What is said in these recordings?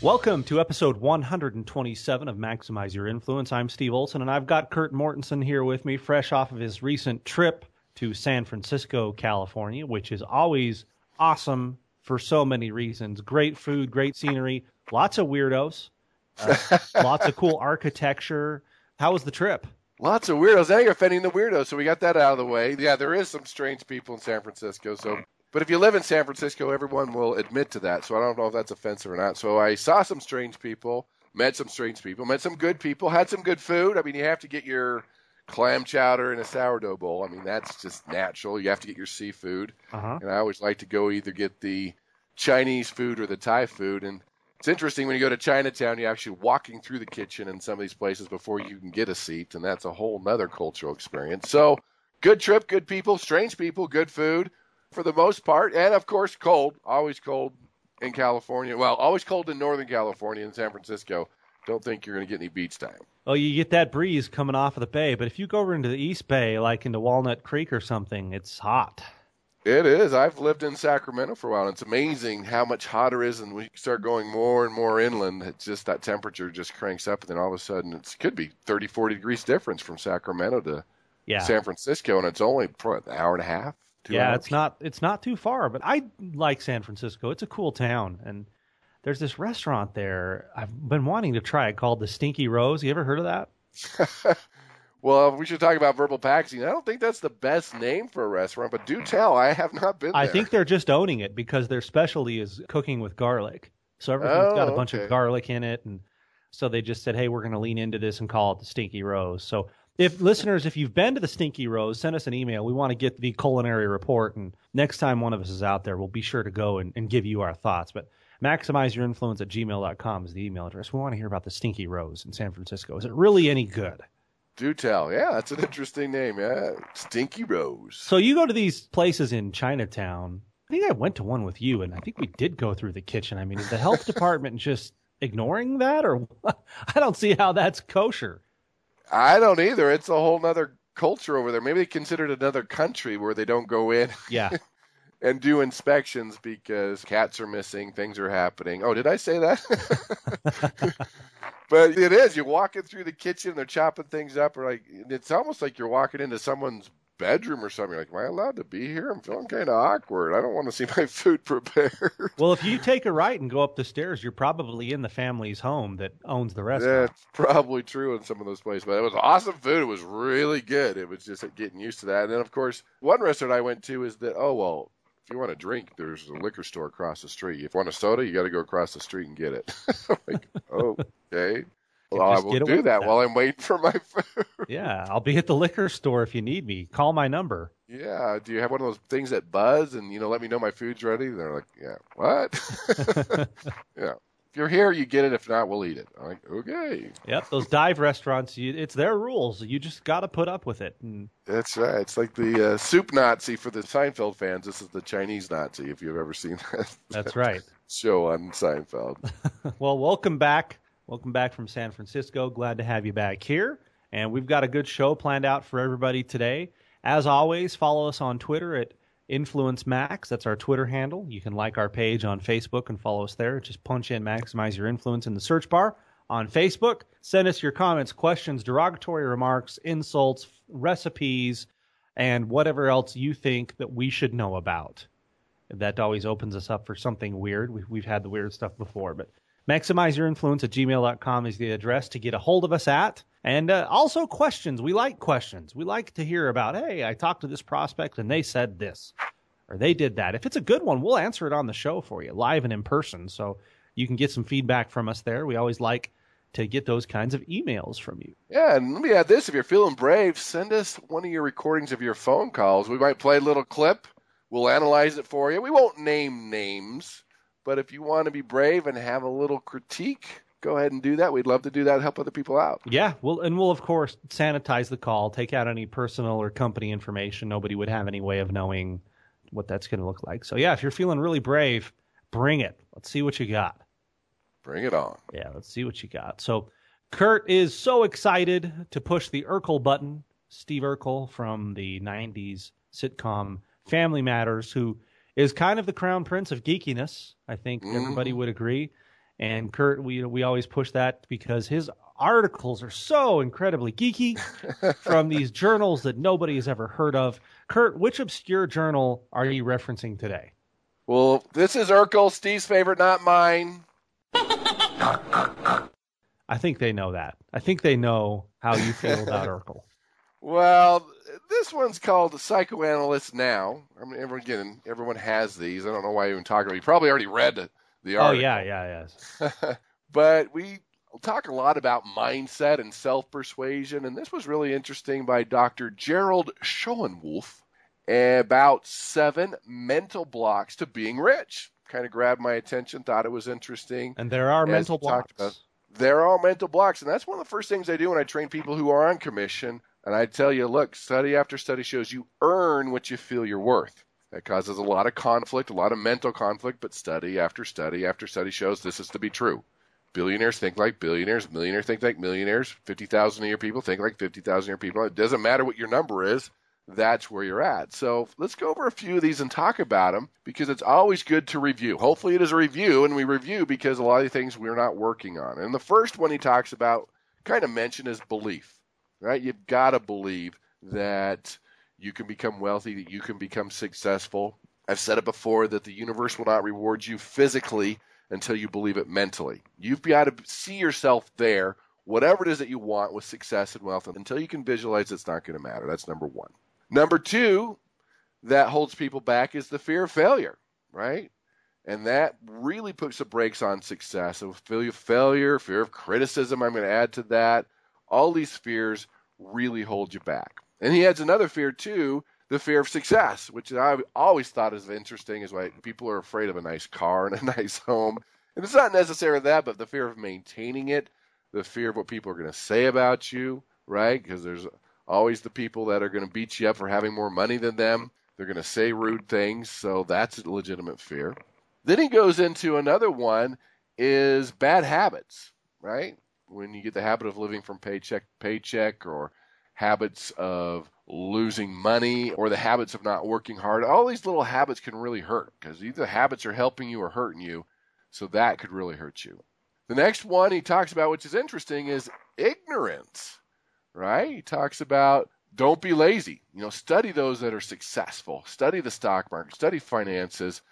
Welcome to episode 127 of Maximize Your Influence. I'm Steve Olson, and I've got Kurt Mortensen here with me, fresh off of his recent trip to San Francisco, California, which is always awesome for so many reasons. Great food, great scenery, lots of weirdos, uh, lots of cool architecture. How was the trip? Lots of weirdos. Now you're offending the weirdos, so we got that out of the way. Yeah, there is some strange people in San Francisco, so but if you live in San Francisco, everyone will admit to that. So I don't know if that's offensive or not. So I saw some strange people, met some strange people, met some good people, had some good food. I mean, you have to get your clam chowder and a sourdough bowl. I mean, that's just natural. You have to get your seafood. Uh-huh. And I always like to go either get the Chinese food or the Thai food. And it's interesting when you go to Chinatown, you're actually walking through the kitchen in some of these places before you can get a seat. And that's a whole other cultural experience. So good trip, good people, strange people, good food for the most part, and of course cold, always cold in California. Well, always cold in Northern California and San Francisco. Don't think you're going to get any beach time. Oh, you get that breeze coming off of the bay, but if you go over into the East Bay, like into Walnut Creek or something, it's hot. It is. I've lived in Sacramento for a while. And it's amazing how much hotter it is, and we start going more and more inland. It's just that temperature just cranks up, and then all of a sudden it could be 30, 40 degrees difference from Sacramento to yeah. San Francisco, and it's only an hour and a half, Two yeah, hours. it's not it's not too far, but I like San Francisco. It's a cool town, and there's this restaurant there I've been wanting to try. It called the Stinky Rose. You ever heard of that? well, we should talk about verbal packaging. I don't think that's the best name for a restaurant, but do tell. I have not been. I think they're just owning it because their specialty is cooking with garlic. So everything's oh, got a oh, bunch okay. of garlic in it, and so they just said, "Hey, we're going to lean into this and call it the Stinky Rose." So if listeners, if you've been to the Stinky Rose, send us an email. We want to get the culinary report, and next time one of us is out there, we'll be sure to go and, and give you our thoughts. But maximize your influence at gmail.com is the email address. We want to hear about the Stinky Rose in San Francisco. Is it really any good? Do tell. Yeah, that's an interesting name. Yeah, Stinky Rose. So you go to these places in Chinatown. I think I went to one with you, and I think we did go through the kitchen. I mean, is the health department just ignoring that, or I don't see how that's kosher. I don't either. It's a whole other culture over there. Maybe they consider it another country where they don't go in. Yeah. and do inspections because cats are missing, things are happening. Oh, did I say that? but it is. You're walking through the kitchen, they're chopping things up, or like it's almost like you're walking into someone's bedroom or something. You're like, am I allowed to be here? I'm feeling kind of awkward. I don't want to see my food prepared. well, if you take a right and go up the stairs, you're probably in the family's home that owns the restaurant. That's probably true in some of those places. But it was awesome food. It was really good. It was just getting used to that. And then, of course, one restaurant I went to is that, oh, well, if you want a drink, there's a liquor store across the street. If you want a soda, you got to go across the street and get it. like, oh, okay. Well, I will do that while I'm waiting for my food. yeah, I'll be at the liquor store if you need me. Call my number. Yeah. Do you have one of those things that buzz and you know let me know my food's ready? They're like, yeah, what? yeah. If you're here, you get it. If not, we'll eat it. I'm like, okay. Yep. Those dive restaurants, you, it's their rules. You just got to put up with it. And... That's right. It's like the uh, soup Nazi for the Seinfeld fans. This is the Chinese Nazi. If you've ever seen that. That's right. Show on Seinfeld. well, welcome back Welcome back from San Francisco. Glad to have you back here. And we've got a good show planned out for everybody today. As always, follow us on Twitter at Influence Max. That's our Twitter handle. You can like our page on Facebook and follow us there. Just punch in Maximize Your Influence in the search bar on Facebook. Send us your comments, questions, derogatory remarks, insults, recipes, and whatever else you think that we should know about. That always opens us up for something weird. We've, had the weird stuff before, but Maximize your influence at gmail.com is the address to get a hold of us at. And uh, also questions. We like questions. We like to hear about, hey, I talked to this prospect and they said this or they did that. If it's a good one, we'll answer it on the show for you, live and in person. So you can get some feedback from us there. We always like to get those kinds of emails from you. Yeah, and let me add this if you're feeling brave, send us one of your recordings of your phone calls. We might play a little clip. We'll analyze it for you. We won't name names but if you want to be brave and have a little critique go ahead and do that. We'd love to do that help other people out. Yeah, well, and we'll of course sanitize the call, take out any personal or company information. Nobody would have any way of knowing what that's going to look like. So yeah, if you're feeling really brave, bring it. Let's see what you got. Bring it on. Yeah, let's see what you got. So Kurt is so excited to push the Urkel button. Steve Urkel from the 90s sitcom Family Matters, who is kind of the crown prince of geekiness. I think mm-hmm. everybody would agree. And Kurt, we we always push that because his articles are so incredibly geeky from these journals that nobody has ever heard of. Kurt, which obscure journal are you referencing today? Well, this is Urkel, Steve's favorite, not mine. I think they know that. I think they know how you feel about Urkel. Well, this one's called Psychoanalyst Now. I mean, everyone, again, everyone has these. I don't know why you even talk about. It. You probably already read the oh, article. Oh yeah, yeah, yes. but we talk a lot about mindset and self persuasion, and this was really interesting by Dr. Gerald Schoenewolf about seven mental blocks to being rich. Kind of grabbed my attention, thought it was interesting. And there are mental blocks. About, there are mental blocks, and that's one of the first things I do when I train people who are on commission. And I tell you, look, study after study shows you earn what you feel you're worth. That causes a lot of conflict, a lot of mental conflict, but study after study after study shows this is to be true. Billionaires think like billionaires, millionaires think like millionaires, 50,000 a year people think like 50,000 a year people. It doesn't matter what your number is, that's where you're at. So let's go over a few of these and talk about them because it's always good to review. Hopefully, it is a review, and we review because a lot of the things we're not working on. And the first one he talks about, kind of mentioned, is belief, right? You've got to believe that you can become wealthy, that you can become successful. I've said it before that the universe will not reward you physically until you believe it mentally. You've got to see yourself there, whatever it is that you want with success and wealth, until you can visualize it's not going to matter. That's number one. Number two, that holds people back is the fear of failure, right? And that really puts the brakes on success. So fear of failure, fear of criticism, I'm going to add to that. All these fears really hold you back. And he adds another fear too, the fear of success, which I always thought is interesting, is why people are afraid of a nice car and a nice home. And it's not necessarily that, but the fear of maintaining it, the fear of what people are going to say about you, right? Because there's always the people that are going to beat you up for having more money than them. They're going to say rude things, so that's a legitimate fear. Then he goes into another one is bad habits, right? When you get the habit of living from paycheck to paycheck or habits of losing money or the habits of not working hard. All these little habits can really hurt because either habits are helping you or hurting you. So that could really hurt you. The next one he talks about, which is interesting, is ignorance, right? He talks about don't be lazy. You know, study those that are successful, study the stock market, study finances,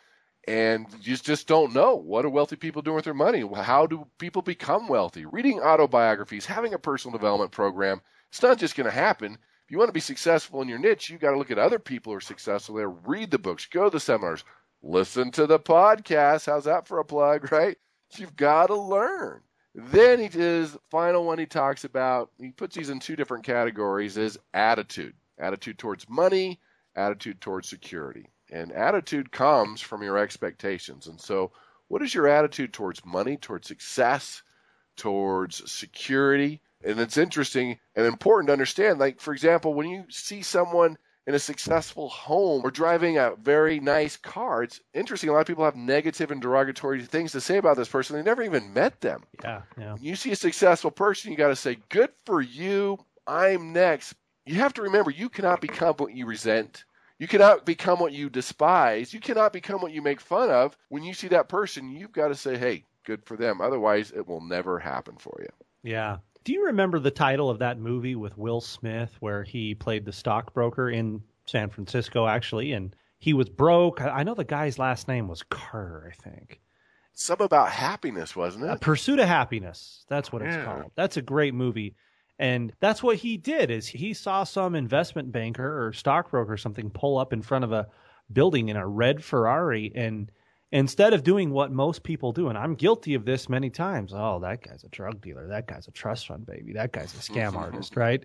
and you just don't know what are wealthy people doing with their money. How do people become wealthy? Reading autobiographies, having a personal development program it's not just going to happen. If you want to be successful in your niche, you got to look at other people who are successful there, read the books, go to the seminars, listen to the podcast. How's that for a plug, right? You've got to learn. Then he his final one he talks about, he puts these in two different categories is attitude. Attitude towards money, attitude towards security. And attitude comes from your expectations. And so what is your attitude towards money, towards success, towards security? And it's interesting and important to understand. Like, for example, when you see someone in a successful home or driving a very nice car, it's interesting. A lot of people have negative and derogatory things to say about this person. They never even met them. Yeah. yeah. When you see a successful person, you got to say, good for you. I'm next. You have to remember, you cannot become what you resent. You cannot become what you despise. You cannot become what you make fun of. When you see that person, you've got to say, hey, good for them. Otherwise, it will never happen for you. Yeah. Do you remember the title of that movie with Will Smith where he played the stockbroker in San Francisco, actually? And he was broke. I know the guy's last name was Carter, I think. Some about happiness, wasn't it? A Pursuit of Happiness. That's what it's called. That's a great movie. And that's what he did is he saw some investment banker or stockbroker or something pull up in front of a building in a red Ferrari and instead of doing what most people do, and I'm guilty of this many times. Oh, that guy's a drug dealer. That guy's a trust fund baby. That guy's a scam mm-hmm. artist, right?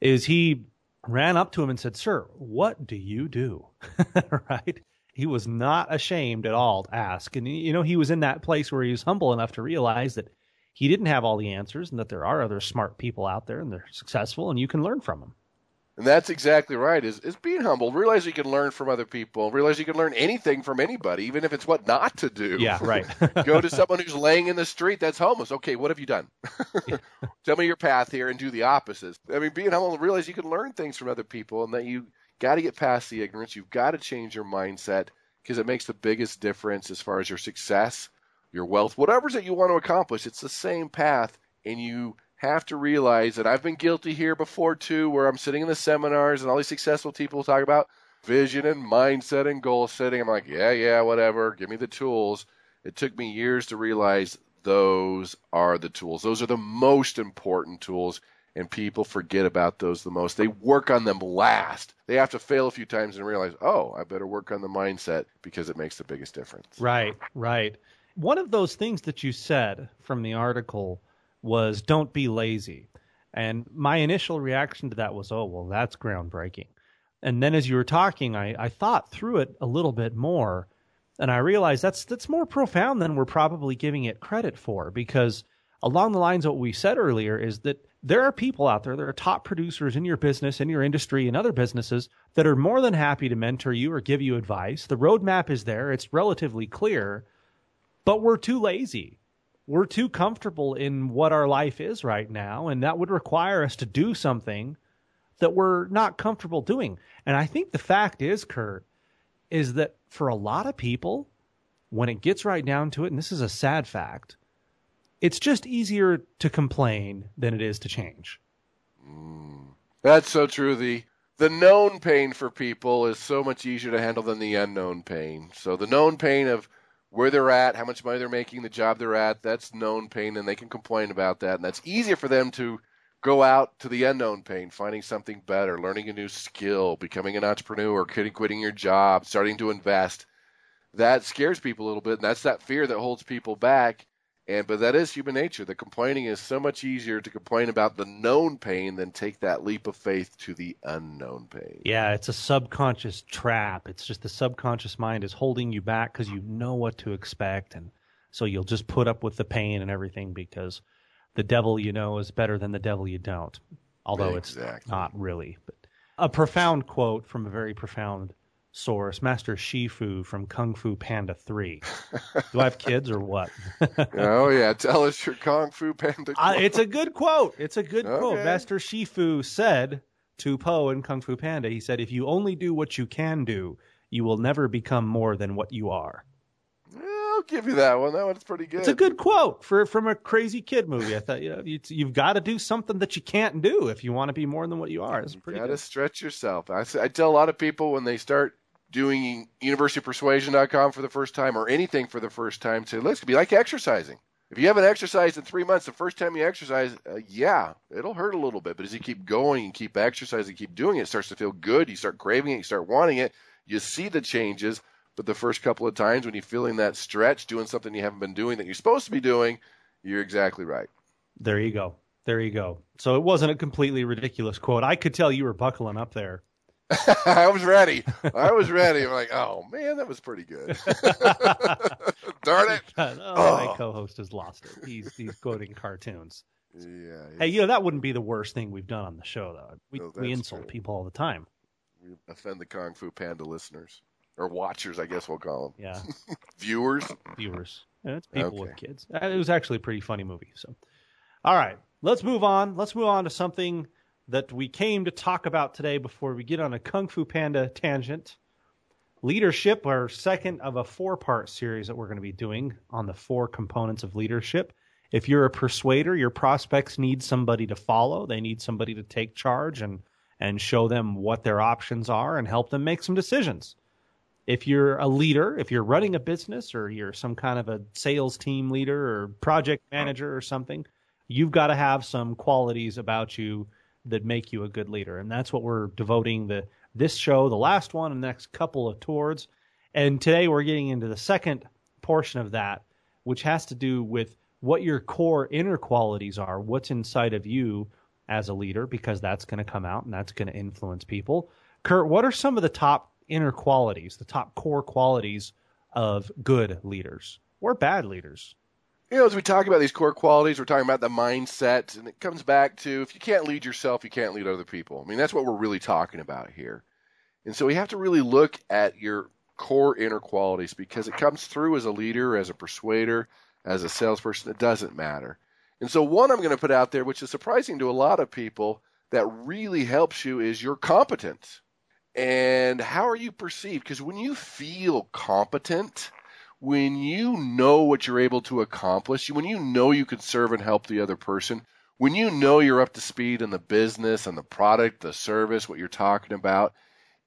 Is he ran up to him and said, Sir, what do you do? right? He was not ashamed at all to ask. And, you know, he was in that place where he was humble enough to realize that he didn't have all the answers and that there are other smart people out there and they're successful and you can learn from them. And that's exactly right. Is is being humble. Realize you can learn from other people. Realize you can learn anything from anybody, even if it's what not to do. Yeah, right. Go to someone who's laying in the street that's homeless. Okay, what have you done? Tell me your path here and do the opposite. I mean, being humble. Realize you can learn things from other people, and that you got to get past the ignorance. You've got to change your mindset because it makes the biggest difference as far as your success, your wealth, whatever's that you want to accomplish. It's the same path, and you have to realize that I've been guilty here before too, where I'm sitting in the seminars and all these successful people talk about vision and mindset and goal setting. I'm like, yeah, yeah, whatever. Give me the tools. It took me years to realize those are the tools. Those are the most important tools, and people forget about those the most. They work on them last. They have to fail a few times and realize, oh, I better work on the mindset because it makes the biggest difference. Right, right. One of those things that you said from the article was don't be lazy. And my initial reaction to that was, oh, well, that's groundbreaking. And then as you were talking, I, I thought through it a little bit more. And I realized that's that's more profound than we're probably giving it credit for, because along the lines of what we said earlier is that there are people out there, there are top producers in your business, in your industry, in other businesses that are more than happy to mentor you or give you advice. The roadmap is there, it's relatively clear, but we're too lazy we're too comfortable in what our life is right now, and that would require us to do something that we're not comfortable doing. And I think the fact is, Kurt, is that for a lot of people, when it gets right down to it, and this is a sad fact, it's just easier to complain than it is to change. Mm, that's so true. The the known pain for people is so much easier to handle than the unknown pain. So the known pain of where they're at, how much money they're making, the job they're at. That's known pain, and they can complain about that. And that's easier for them to go out to the unknown pain, finding something better, learning a new skill, becoming an entrepreneur, quitting, quitting your job, starting to invest. That scares people a little bit, and that's that fear that holds people back. And but that is human nature. The complaining is so much easier to complain about the known pain than take that leap of faith to the unknown pain. Yeah, it's a subconscious trap. It's just the subconscious mind is holding you back because you know what to expect, and so you'll just put up with the pain and everything because the devil you know is better than the devil you don't. Although exactly. it's not really. But a profound quote from a very profound source, Master Shifu from Kung Fu Panda 3. Do I have kids or what? oh, yeah. Tell us your Kung Fu Panda uh, it's a good quote. It's a good okay. quote. Master Shifu said to Po in Kung Fu Panda, he said, If you only do what you can do, you will never become more than what you are. I'll give you that one. That one's pretty good. It's a good quote for from a crazy kid movie. I thought you know you, have got to do something that you can't do if you want to be more than what you are. It's pretty. Got to stretch yourself. I, I tell a lot of people when they start doing universitypersuasion.com for the first time or anything for the first time, say, let's be like exercising. If you haven't exercised in three months, the first time you exercise, uh, yeah, it'll hurt a little bit. But as you keep going and keep exercising, keep doing it, it starts to feel good. You start craving it, you start wanting it. You see the changes. But the first couple of times when you're feeling that stretch, doing something you haven't been doing that you're supposed to be doing, you're exactly right. There you go. There you go. So it wasn't a completely ridiculous quote. I could tell you were buckling up there. I was ready. I was ready. I'm like, oh man, that was pretty good. Darn it! oh, oh, my co-host has lost it. He's he's quoting cartoons. Yeah. Hey, you know that wouldn't be the worst thing we've done on the show, though. We no, we insult true. people all the time. We offend the Kung Fu Panda listeners or watchers, I guess we'll call them. Yeah. Viewers. Viewers. Yeah, it's people okay. with kids. Uh, it was actually a pretty funny movie. So, all right, let's move on. Let's move on to something that we came to talk about today before we get on a Kung Fu Panda tangent. Leadership, our second of a four part series that we're going to be doing on the four components of leadership. If you're a persuader, your prospects need somebody to follow. They need somebody to take charge and, and show them what their options are and help them make some decisions. If you're a leader, if you're running a business or you're some kind of a sales team leader or project manager or something, you've got to have some qualities about you that make you a good leader. And that's what we're devoting the this show, the last one, and the next couple of towards. And today we're getting into the second portion of that, which has to do with what your core inner qualities are, what's inside of you as a leader, because that's going to come out and that's going to influence people. Kurt, what are some of the top inner qualities, the top core qualities of good leaders or bad leaders? You know, as we talk about these core qualities, we're talking about the mindset, and it comes back to if you can't lead yourself, you can't lead other people. I mean, that's what we're really talking about here. And so we have to really look at your core inner qualities because it comes through as a leader, as a persuader, as a salesperson. It doesn't matter. And so, one I'm going to put out there, which is surprising to a lot of people, that really helps you is your competence. And how are you perceived? Because when you feel competent, when you know what you're able to accomplish, when you know you can serve and help the other person, when you know you're up to speed in the business and the product, the service, what you're talking about,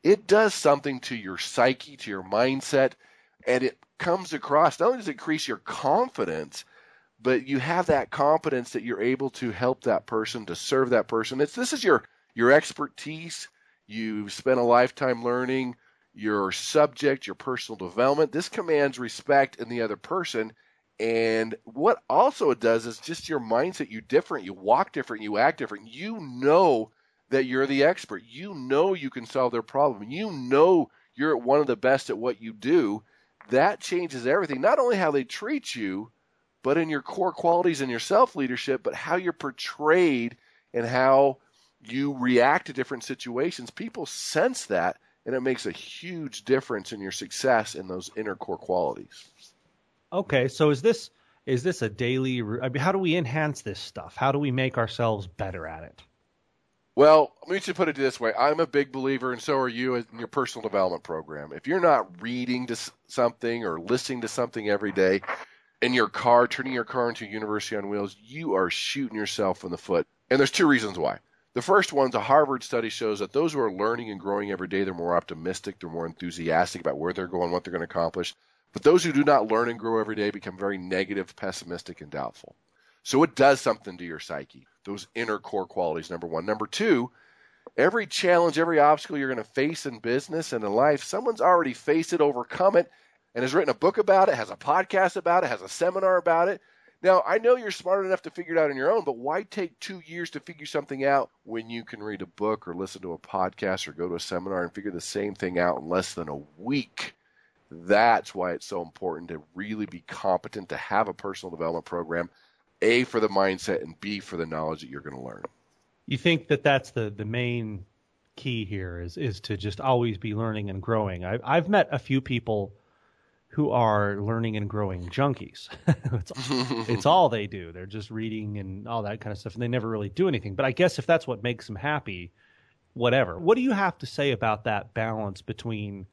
it does something to your psyche, to your mindset, and it comes across. Not only does it increase your confidence, but you have that confidence that you're able to help that person, to serve that person. It's this is your your expertise. You've spent a lifetime learning your subject, your personal development. This commands respect in the other person. And what also it does is just your mindset. You different. You walk different. You act different. You know that you're the expert. You know you can solve their problem. You know you're one of the best at what you do. That changes everything. Not only how they treat you, but in your core qualities and your self leadership, but how you're portrayed and how you react to different situations. People sense that, and it makes a huge difference in your success in those inner core qualities. Okay, so is this is this a daily? I mean, how do we enhance this stuff? How do we make ourselves better at it? Well, let me just put it this way. I'm a big believer, and so are you in your personal development program. If you're not reading to something or listening to something every day in your car, turning your car into a university on wheels, you are shooting yourself in the foot. And there's two reasons why. The first one's a Harvard study shows that those who are learning and growing every day, they're more optimistic, they're more enthusiastic about where they're going, what they're going to accomplish. But those who do not learn and grow every day become very negative, pessimistic, and doubtful. So it does something to your psyche those inner core qualities, number one. Number two, every challenge, every obstacle you're going to face in business and in life, someone's already faced it, overcome it, and has written a book about it, has a podcast about it, has a seminar about it. Now, I know you're smart enough to figure it out on your own, but why take two years to figure something out when you can read a book or listen to a podcast or go to a seminar and figure the same thing out in less than a week? That's why it's so important to really be competent, to have a personal development program a for the mindset and B for the knowledge that you're going to learn. You think that that's the the main key here is is to just always be learning and growing. I, I've met a few people who are learning and growing junkies. it's, it's all they do. They're just reading and all that kind of stuff, and they never really do anything. But I guess if that's what makes them happy, whatever. What do you have to say about that balance between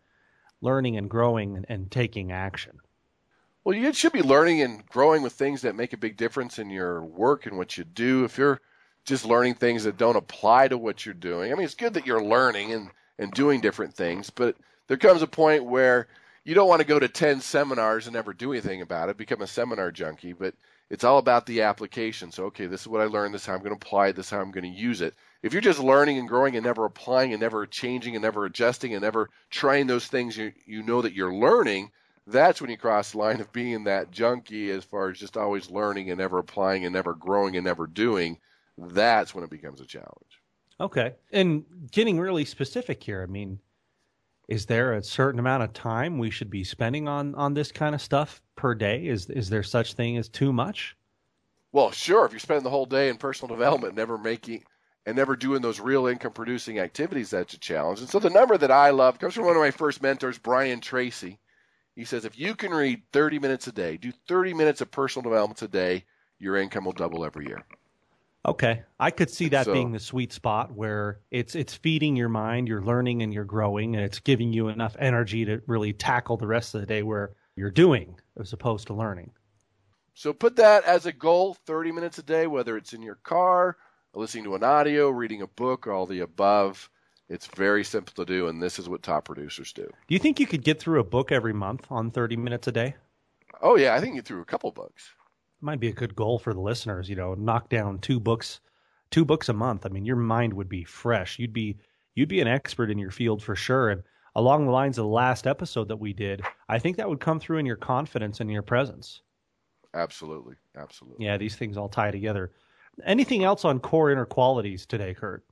learning and growing and, and taking action? Well, you should be learning and growing with things that make a big difference in your work and what you do. If you're just learning things that don't apply to what you're doing, I mean, it's good that you're learning and, and doing different things, but there comes a point where you don't want to go to 10 seminars and never do anything about it, become a seminar junkie, but it's all about the application. So, okay, this is what I learned, this is how I'm going to apply it, this is how I'm going to use it. If you're just learning and growing and never applying and never changing and never adjusting and never trying those things you, you know that you're learning – that's when you cross the line of being that junkie as far as just always learning and never applying and never growing and never doing. That's when it becomes a challenge. Okay. And getting really specific here, I mean, is there a certain amount of time we should be spending on on this kind of stuff per day? Is is there such thing as too much? Well, sure. If you're spending the whole day in personal development, never making and never doing those real income producing activities, that's a challenge. And so the number that I love comes from one of my first mentors, Brian Tracy. He says if you can read 30 minutes a day, do 30 minutes of personal development a day, your income will double every year. Okay, I could see that so, being the sweet spot where it's it's feeding your mind, you're learning and you're growing, and it's giving you enough energy to really tackle the rest of the day where you're doing as opposed to learning. So put that as a goal, 30 minutes a day, whether it's in your car, listening to an audio, reading a book, or all the above. It's very simple to do, and this is what top producers do. Do you think you could get through a book every month on 30 minutes a day? Oh, yeah. I think you through a couple books. Might be a good goal for the listeners, you know, knock down two books, two books a month. I mean, your mind would be fresh. You'd be, you'd be an expert in your field for sure. And along the lines of the last episode that we did, I think that would come through in your confidence and your presence. Absolutely. Absolutely. Yeah, these things all tie together. Anything else on core inner qualities today, Kurt?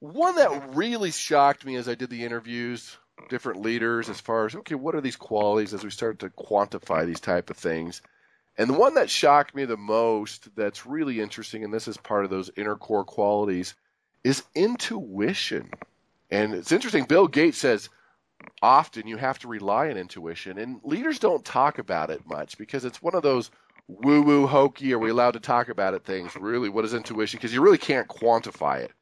One that really shocked me as I did the interviews, different leaders, as far as okay, what are these qualities as we start to quantify these type of things, And the one that shocked me the most that's really interesting, and this is part of those inner core qualities, is intuition. And it's interesting, Bill Gates says often you have to rely on intuition, and leaders don't talk about it much because it's one of those woo woo hokey, are we allowed to talk about it things? Really, what is intuition? Because you really can't quantify it.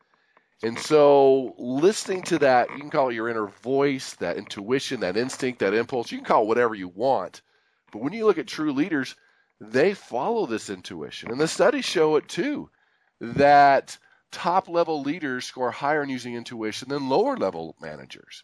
And so, listening to that, you can call it your inner voice, that intuition, that instinct, that impulse, you can call it whatever you want. But when you look at true leaders, they follow this intuition. And the studies show it too that top level leaders score higher in using intuition than lower level managers.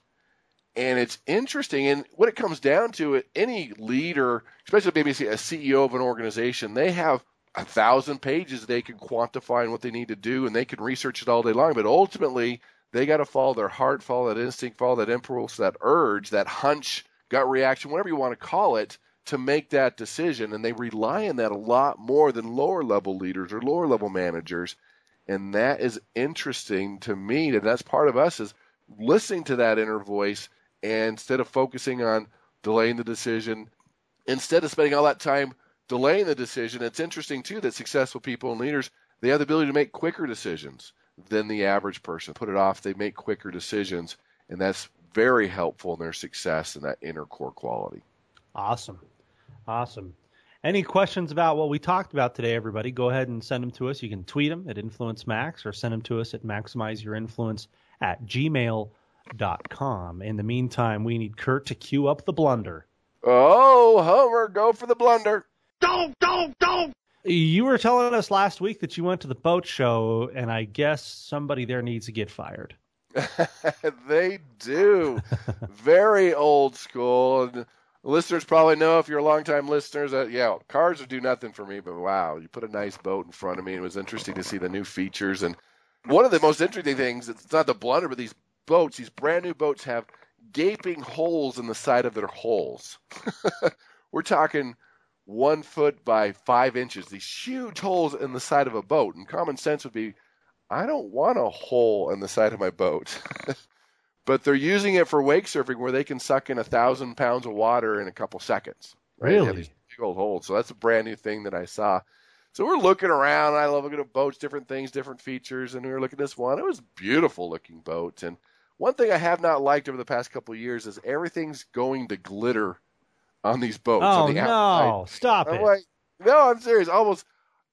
And it's interesting. And what it comes down to, any leader, especially maybe a CEO of an organization, they have a thousand pages they can quantify and what they need to do, and they can research it all day long. But ultimately, they got to follow their heart, follow that instinct, follow that impulse, that urge, that hunch, gut reaction, whatever you want to call it, to make that decision. And they rely on that a lot more than lower level leaders or lower level managers. And that is interesting to me. And that's part of us is listening to that inner voice and instead of focusing on delaying the decision, instead of spending all that time delaying the decision, it's interesting too that successful people and leaders they have the ability to make quicker decisions than the average person. Put it off, they make quicker decisions, and that's very helpful in their success and that inner core quality. Awesome. Awesome. Any questions about what we talked about today, everybody? Go ahead and send them to us. You can tweet them at Influence Max or send them to us at maximizeyourinfluence at gmail.com. In the meantime, we need Kurt to cue up the blunder. Oh, Homer, go for the blunder. Don't, don't, don't. You were telling us last week that you went to the boat show, and I guess somebody there needs to get fired. they do. Very old school. And listeners probably know if you're a longtime listeners that, yeah, cars would do nothing for me, but wow, you put a nice boat in front of me. It was interesting to see the new features. And one of the most interesting things, it's not the blunder, but these boats, these brand new boats have gaping holes in the side of their holes. We're talking one foot by five inches, these huge holes in the side of a boat. And common sense would be, I don't want a hole in the side of my boat. but they're using it for wake surfing where they can suck in a thousand pounds of water in a couple seconds. Right? Really? these big old holes. So that's a brand new thing that I saw. So we're looking around. I love looking at boats, different things, different features, and we were looking at this one. It was a beautiful looking boat. And one thing I have not liked over the past couple of years is everything's going to glitter on these boats. Oh on the no! outside. Stop I'm it! like, no, I'm serious. Almost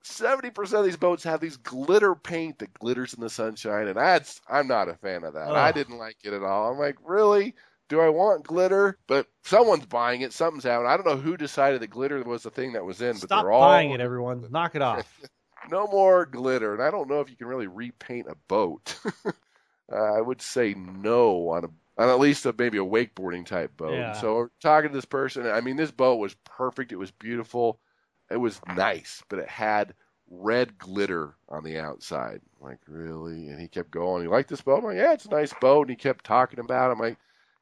seventy percent of these boats have these glitter paint that glitters in the sunshine, and that's I'm not a fan of that. I didn't like it at all. I'm like, really? Do I want glitter? But someone's buying it. Something's happening. I don't know who decided that glitter was the thing that was in, but Stop they're all buying it, everyone. Knock it off. no more glitter. And I don't know if you can really repaint a boat. uh, I would say no on a on at least a, maybe a wakeboarding type boat. Yeah. So we're talking to this person. I mean, this boat was perfect. It was beautiful. It was nice, but it had red glitter on the outside. I'm like, really? And he kept going. You like this boat? I'm like, yeah, it's a nice boat. And he kept talking about it. I'm like,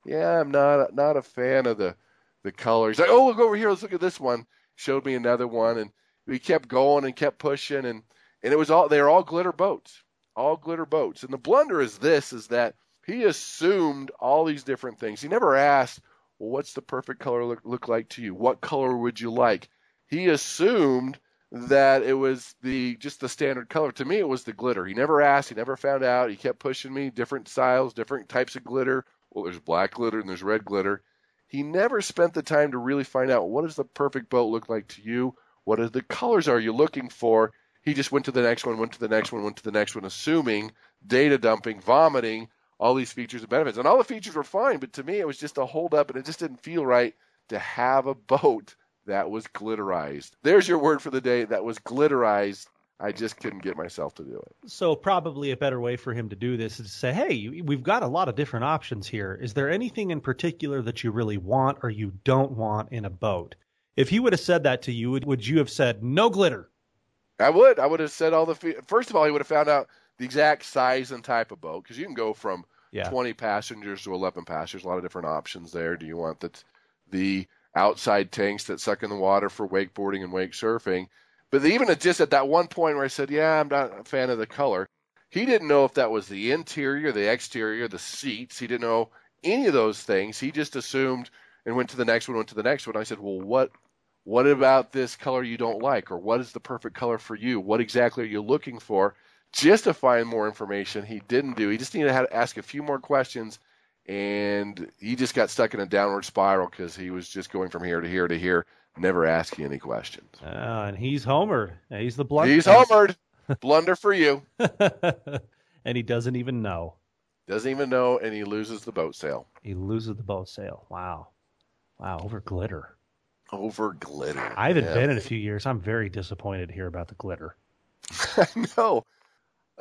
yeah, I'm not not a fan of the the color. He's like, oh, look over here. Let's look at this one. Showed me another one, and we kept going and kept pushing, and and it was all they were all glitter boats, all glitter boats. And the blunder is this: is that he assumed all these different things. He never asked, well, what's the perfect color look, look like to you? What color would you like? He assumed that it was the just the standard color. To me, it was the glitter. He never asked. He never found out. He kept pushing me different styles, different types of glitter. Well, there's black glitter and there's red glitter. He never spent the time to really find out what does the perfect boat look like to you. What are the colors are you looking for? He just went to the next one, went to the next one, went to the next one, assuming data dumping, vomiting all these features and benefits. And all the features were fine, but to me it was just a hold up and it just didn't feel right to have a boat that was glitterized. There's your word for the day that was glitterized. I just couldn't get myself to do it. So probably a better way for him to do this is to say, "Hey, we've got a lot of different options here. Is there anything in particular that you really want or you don't want in a boat?" If he would have said that to you, would, would you have said no glitter? I would. I would have said all the. Fe- First of all, he would have found out the exact size and type of boat because you can go from Yeah. 20 passengers to 11 passengers. A lot of different options there. Do you want the the outside tanks that suck in the water for wakeboarding and wake surfing? But even at just at that one point where I said, "Yeah, I'm not a fan of the color," he didn't know if that was the interior, the exterior, the seats. He didn't know any of those things. He just assumed and went to the next one, went to the next one. I said, "Well, what what about this color you don't like? Or what is the perfect color for you? What exactly are you looking for? Just to find more information, he didn't do. He just needed to ask a few more questions, and he just got stuck in a downward spiral because he was just going from here to here to here, never asking any questions. Uh, and he's homered. He's the blunder. He's homered. Blunder for you. and he doesn't even know. Doesn't even know, and he loses the boat sale. He loses the boat sale. Wow. Wow, over glitter. Over glitter. I haven't Yeah. been in a few years. I'm very disappointed to hear about the glitter. I know.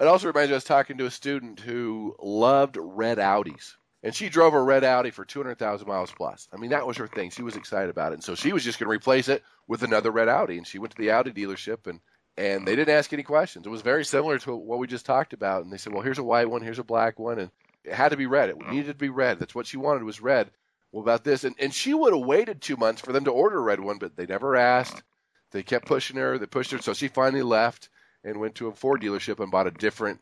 It also reminds me I was talking to a student who loved red Audis. And she drove a red Audi for 200,000 miles plus. I mean, that was her thing. She was excited about it. And so she was just going to replace it with another red Audi. And she went to the Audi dealership and, and they didn't ask any questions. It was very similar to what we just talked about. And they said, well, here's a white one, here's a black one. And it had to be red. It needed to be red. That's what she wanted was red. Well, about this. And, and she would have waited two months for them to order a red one, but they never asked. They kept pushing her. They pushed her. So she finally left and went to a Ford dealership and bought a different,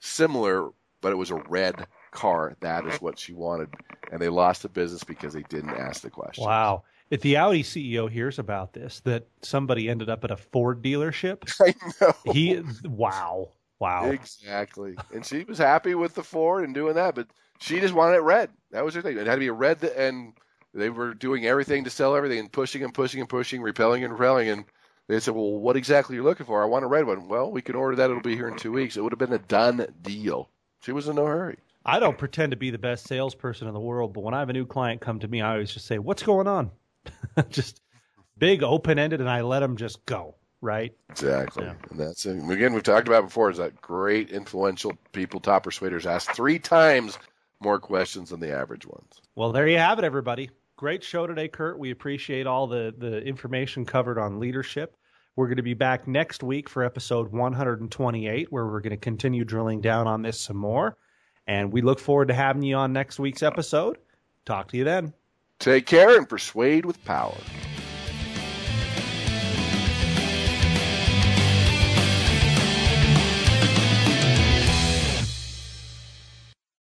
similar, but it was a red car. That is what she wanted. And they lost the business because they didn't ask the question. Wow. If the Audi CEO hears about this, that somebody ended up at a Ford dealership, I know. he, wow. Wow. Exactly. And she was happy with the Ford and doing that, but she just wanted it red. That was her thing. It had to be a red, and they were doing everything to sell everything and pushing and pushing and pushing, repelling and repelling. And they said, Well, what exactly are you looking for? I want a red one. Well, we can order that. It'll be here in two weeks. It would have been a done deal. She was in no hurry. I don't pretend to be the best salesperson in the world, but when I have a new client come to me, I always just say, "What's going on?" just big, open ended, and I let them just go. Right? Exactly. Yeah. And that's it. Again, we've talked about before is that great influential people, top persuaders, ask three times more questions than the average ones. Well, there you have it, everybody. Great show today, Kurt. We appreciate all the the information covered on leadership. We're going to be back next week for episode 128, where we're going to continue drilling down on this some more. And we look forward to having you on next week's episode. Talk to you then. Take care and persuade with power.